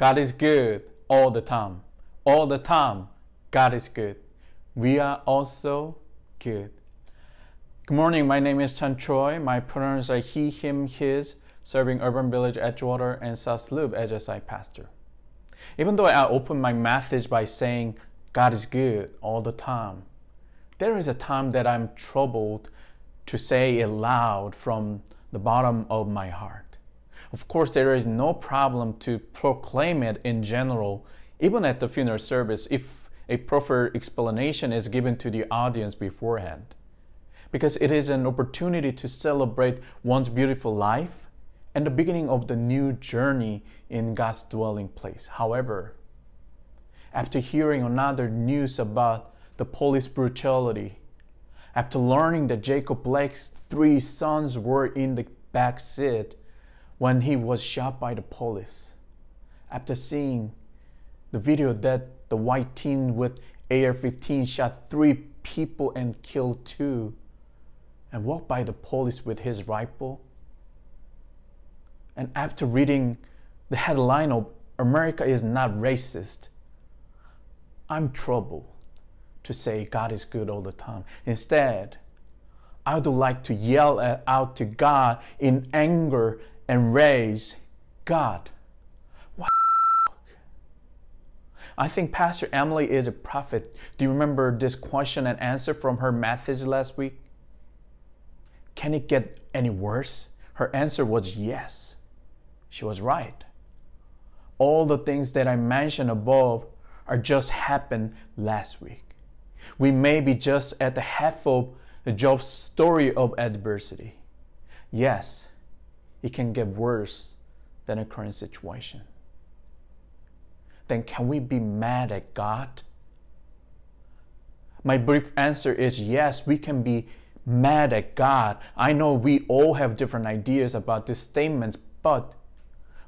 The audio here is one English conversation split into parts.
God is good all the time. All the time, God is good. We are also good. Good morning. My name is Chan Choi. My pronouns are he, him, his, serving Urban Village Edgewater and South Loop as a site pastor. Even though I open my message by saying God is good all the time, there is a time that I'm troubled to say it loud from the bottom of my heart. Of course, there is no problem to proclaim it in general, even at the funeral service, if a proper explanation is given to the audience beforehand. Because it is an opportunity to celebrate one's beautiful life and the beginning of the new journey in God's dwelling place. However, after hearing another news about the police brutality, after learning that Jacob Blake's three sons were in the back seat when he was shot by the police, after seeing the video that the white teen with AR 15 shot three people and killed two, and walked by the police with his rifle, and after reading the headline of America is not racist, I'm troubled to say God is good all the time. Instead, I would like to yell out to God in anger and raise God? I think Pastor Emily is a prophet. Do you remember this question and answer from her message last week? Can it get any worse? Her answer was yes. She was right. All the things that I mentioned above are just happened last week. We may be just at the half of Job's story of adversity. Yes, it can get worse than a current situation. Then can we be mad at God? My brief answer is yes, we can be mad at God. I know we all have different ideas about these statements, but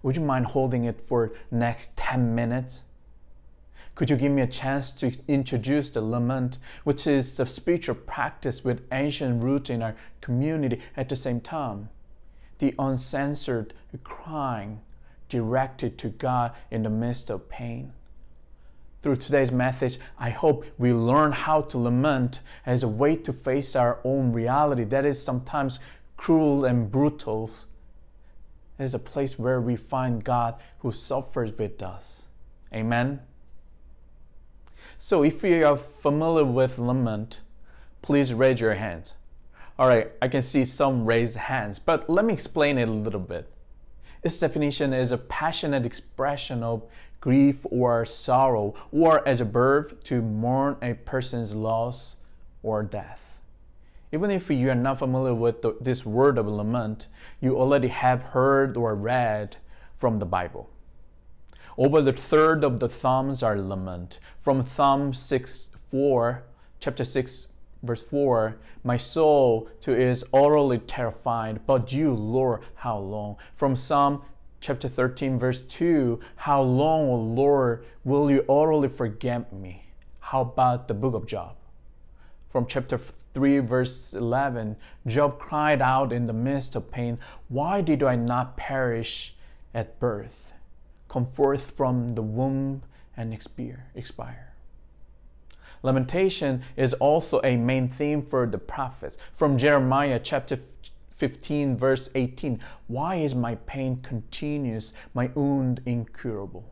would you mind holding it for next 10 minutes? Could you give me a chance to introduce the lament, which is the spiritual practice with ancient roots in our community at the same time? The uncensored crying directed to God in the midst of pain. Through today's message, I hope we learn how to lament as a way to face our own reality that is sometimes cruel and brutal. It is a place where we find God who suffers with us. Amen. So if you are familiar with lament, please raise your hands. All right, I can see some raised hands, but let me explain it a little bit. Its definition is a passionate expression of grief or sorrow, or as a verb to mourn a person's loss or death. Even if you are not familiar with the, this word of lament, you already have heard or read from the Bible. Over the third of the Psalms are lament. From Psalm 6 4, chapter 6, verse 4, My soul too is utterly terrified, but you, Lord, how long? From Psalm chapter 13, verse 2, How long, O Lord, will you utterly forget me? How about the book of Job? From chapter 3, verse 11, Job cried out in the midst of pain, Why did I not perish at birth? come forth from the womb and expire. Lamentation is also a main theme for the prophets. From Jeremiah chapter 15, verse 18 Why is my pain continuous, my wound incurable?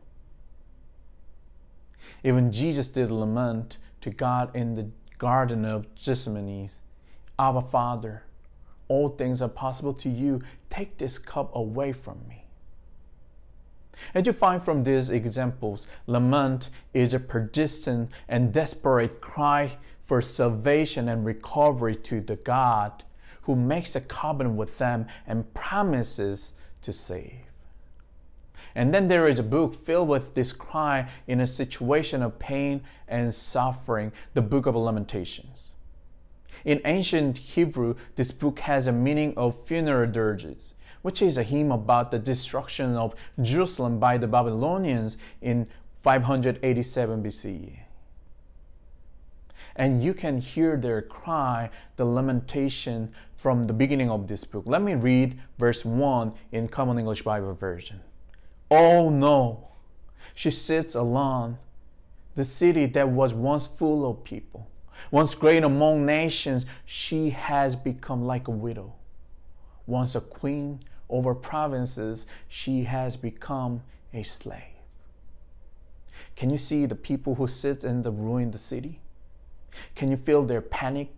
Even Jesus did lament to God in the Garden of Gethsemane Abba, Father, all things are possible to you. Take this cup away from me. As you find from these examples, lament is a persistent and desperate cry for salvation and recovery to the God who makes a covenant with them and promises to save. And then there is a book filled with this cry in a situation of pain and suffering, the Book of Lamentations. In ancient Hebrew, this book has a meaning of funeral dirges which is a hymn about the destruction of Jerusalem by the Babylonians in 587 BCE. And you can hear their cry, the lamentation from the beginning of this book. Let me read verse 1 in Common English Bible Version. Oh no, She sits alone, the city that was once full of people. Once great among nations, she has become like a widow. Once a queen over provinces, she has become a slave. Can you see the people who sit in the ruined city? Can you feel their panic,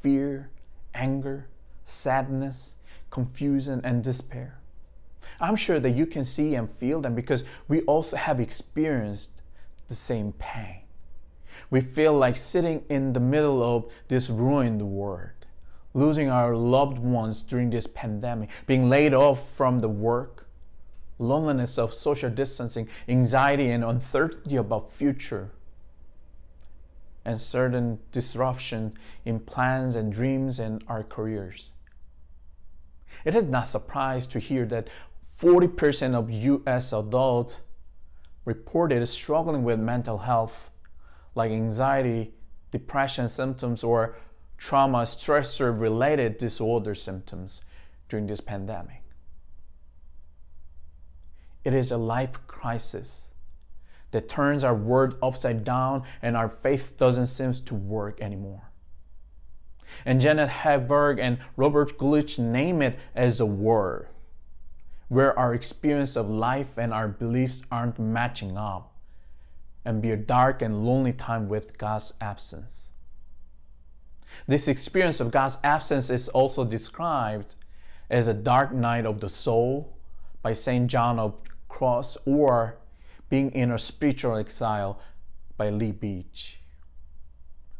fear, anger, sadness, confusion, and despair? I'm sure that you can see and feel them because we also have experienced the same pain. We feel like sitting in the middle of this ruined world, losing our loved ones during this pandemic, being laid off from the work, loneliness of social distancing, anxiety and uncertainty about future, and certain disruption in plans and dreams and our careers. It is not surprising to hear that 40% of US adults reported struggling with mental health like anxiety, depression symptoms, or trauma stressor related disorder symptoms during this pandemic. It is a life crisis that turns our world upside down and our faith doesn't seem to work anymore. And Janet Hagberg and Robert Guelich name it as a war, where our experience of life and our beliefs aren't matching up, and be a dark and lonely time with God's absence. This experience of God's absence is also described as a dark night of the soul by St. John of Cross or being in a spiritual exile by Lee Beach.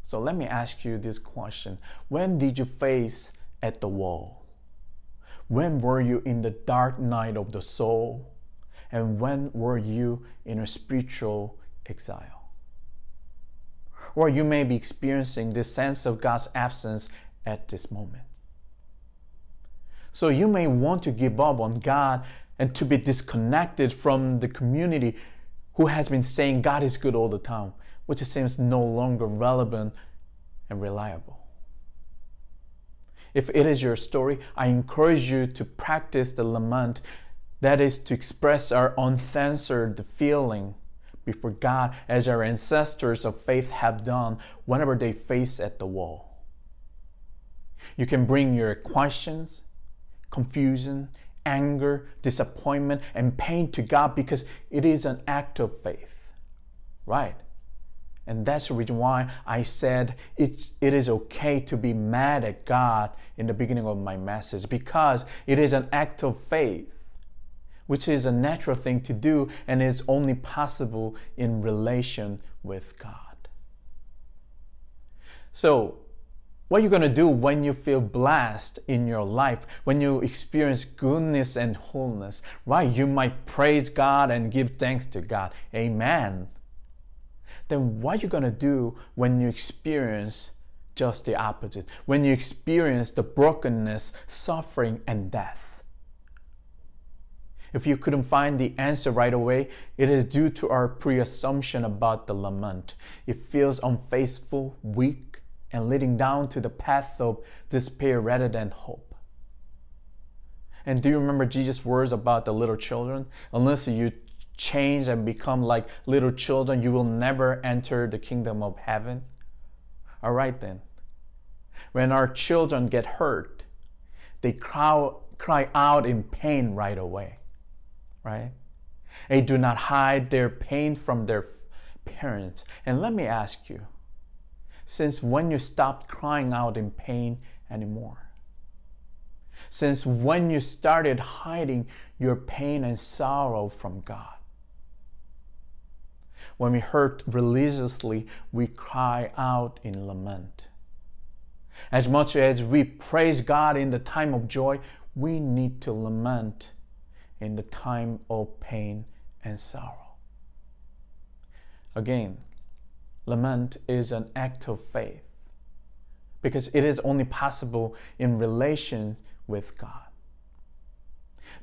So let me ask you this question. When did you face at the wall? When were you in the dark night of the soul? And when were you in a spiritual exile? Or you may be experiencing this sense of God's absence at this moment. So you may want to give up on God and to be disconnected from the community who has been saying God is good all the time, which seems no longer relevant and reliable. If it is your story, I encourage you to practice the lament, that is, to express our uncensored feeling before God as our ancestors of faith have done whenever they face at the wall. You can bring your questions, confusion, anger, disappointment, and pain to God because it is an act of faith. Right? And that's the reason why I said it, it is okay to be mad at God in the beginning of my message because it is an act of faith, which is a natural thing to do and is only possible in relation with God. So, what are you going to do when you feel blessed in your life, when you experience goodness and wholeness? Right? You might praise God and give thanks to God. Amen. Then what are you going to do when you experience just the opposite? When you experience the brokenness, suffering, and death? If you couldn't find the answer right away, it is due to our pre assumption about the lament. It feels unfaithful, weak, and leading down to the path of despair rather than hope. And do you remember Jesus' words about the little children? Unless you change and become like little children, you will never enter the kingdom of heaven. All right, then. When our children get hurt, they cry out in pain right away, right? They do not hide their pain from their parents. And let me ask you, since when you stopped crying out in pain anymore? Since when you started hiding your pain and sorrow from God? When we hurt religiously, we cry out in lament. As much as we praise God in the time of joy, we need to lament in the time of pain and sorrow. Again, lament is an act of faith because it is only possible in relation with God.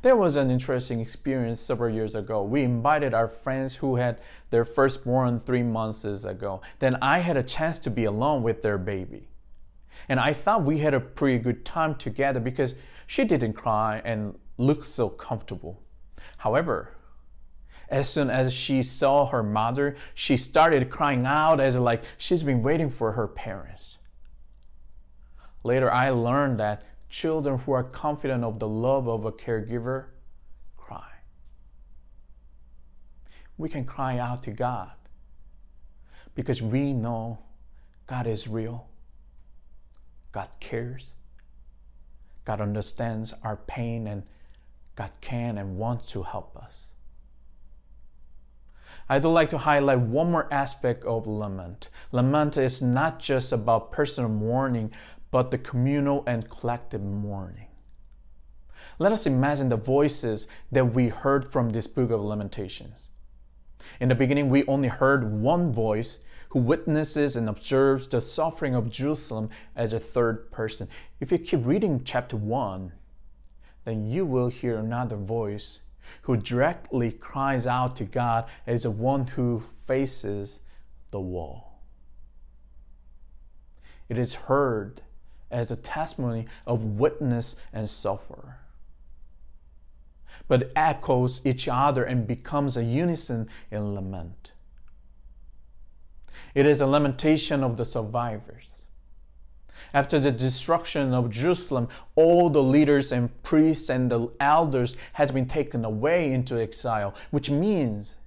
There was an interesting experience several years ago. We invited our friends who had their firstborn three months ago. Then I had a chance to be alone with their baby. And I thought we had a pretty good time together because she didn't cry and looked so comfortable. However, As soon as she saw her mother, she started crying out as like she's been waiting for her parents. Later, I learned that children who are confident of the love of a caregiver cry. We can cry out to God because we know God is real, God cares, God understands our pain, and God can and wants to help us. I'd like to highlight one more aspect of lament. Lament is not just about personal mourning, but the communal and collective mourning. Let us imagine the voices that we heard from this book of Lamentations. In the beginning, we only heard one voice who witnesses and observes the suffering of Jerusalem as a third person. If you keep reading chapter 1, then you will hear another voice who directly cries out to God as the one who faces the wall. It is heard as a testimony of witness and sufferer. But echoes each other and becomes a unison in lament. It is a lamentation of the survivors after the destruction of Jerusalem, all the leaders and priests and the elders has been taken away into exile, which means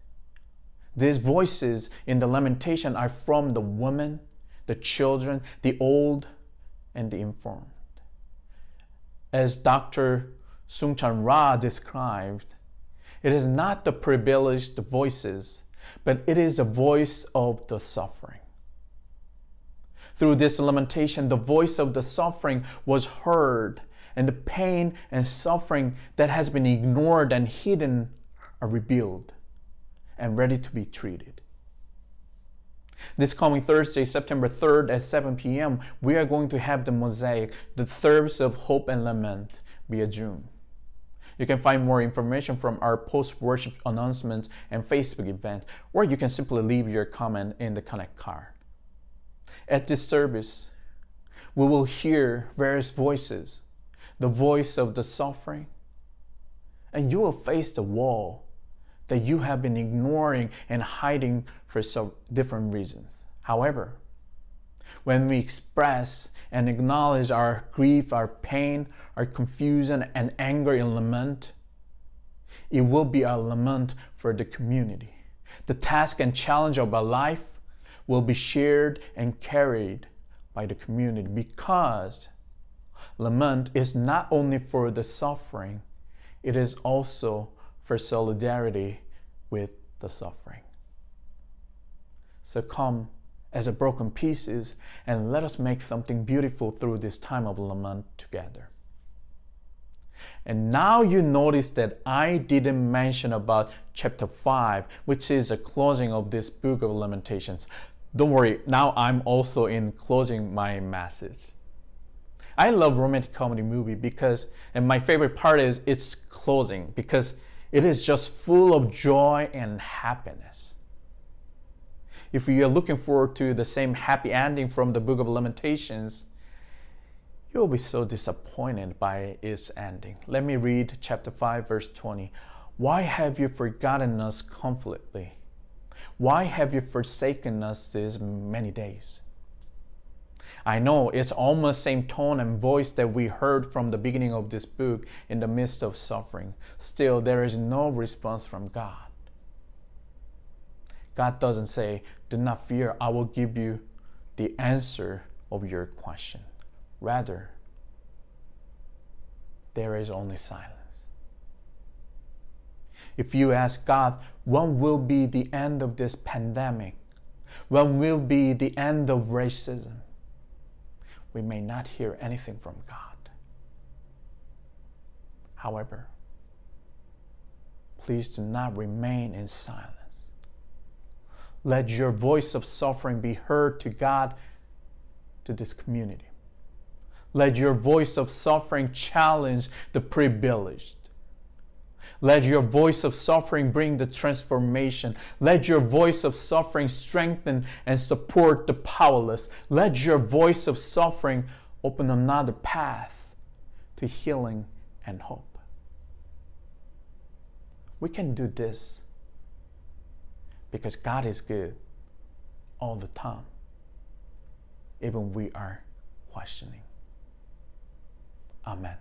these voices in the lamentation are from the women, the children, the old, and the infirm. As Dr. Soong-Chan Rah described, it is not the privileged voices, but it is the voice of the suffering. Through this lamentation, the voice of the suffering was heard, and the pain and suffering that has been ignored and hidden are revealed and ready to be treated. This coming Thursday, September 3rd at 7 p.m., we are going to have the mosaic, the Thirds of Hope and Lament, via Zoom. You can find more information from our post worship announcements and Facebook event, or you can simply leave your comment in the Connect card. At this service, we will hear various voices the voice of the suffering, and you will face the wall that you have been ignoring and hiding for some different reasons. However, when we express and acknowledge our grief, our pain, our confusion, and anger in lament, it will be a lament for the community. The task and challenge of our life will be shared and carried by the community because lament is not only for the suffering, it is also for solidarity with the suffering. So come as a broken pieces and let us make something beautiful through this time of lament together. And now you notice that I didn't mention about chapter 5, which is a closing of this book of Lamentations. Don't worry, now I'm also in closing my message. I love romantic comedy movie because, and my favorite part is its closing because it is just full of joy and happiness. If you are looking forward to the same happy ending from the Book of Lamentations, you will be so disappointed by its ending. Let me read chapter 5, verse 20. Why have you forgotten us completely? Why have you forsaken us these many days? I know it's almost same tone and voice that we heard from the beginning of this book in the midst of suffering. Still, there is no response from God. God doesn't say, Do not fear, I will give you the answer of your question. Rather, there is only silence. If you ask God, when will be the end of this pandemic? When will be the end of racism? We may not hear anything from God. However, please do not remain in silence. Let your voice of suffering be heard to God, to this community. Let your voice of suffering challenge the privileged. Let your voice of suffering bring the transformation. Let your voice of suffering strengthen and support the powerless. Let your voice of suffering open another path to healing and hope. We can do this because God is good all the time. Even we are questioning. Amen.